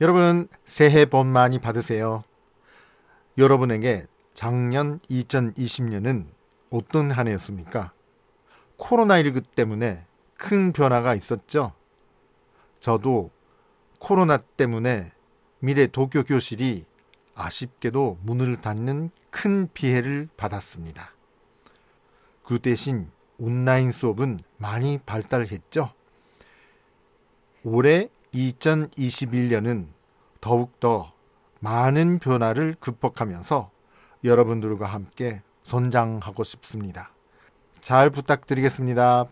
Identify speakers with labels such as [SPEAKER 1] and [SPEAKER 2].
[SPEAKER 1] 여러분 새해 복 많이 받으세요. 여러분에게 작년 2020년은 어떤 한 해였습니까? 코로나19 때문에 큰 변화가 있었죠. 저도 코로나 때문에 미래 도쿄 교실이 아쉽게도 문을 닫는 큰 피해를 받았습니다. 그 대신 온라인 수업은 많이 발달했죠. 올해 2021년은 더욱더 많은 변화를 극복하면서 여러분들과 함께 선장하고 싶습니다. 잘 부탁드리겠습니다.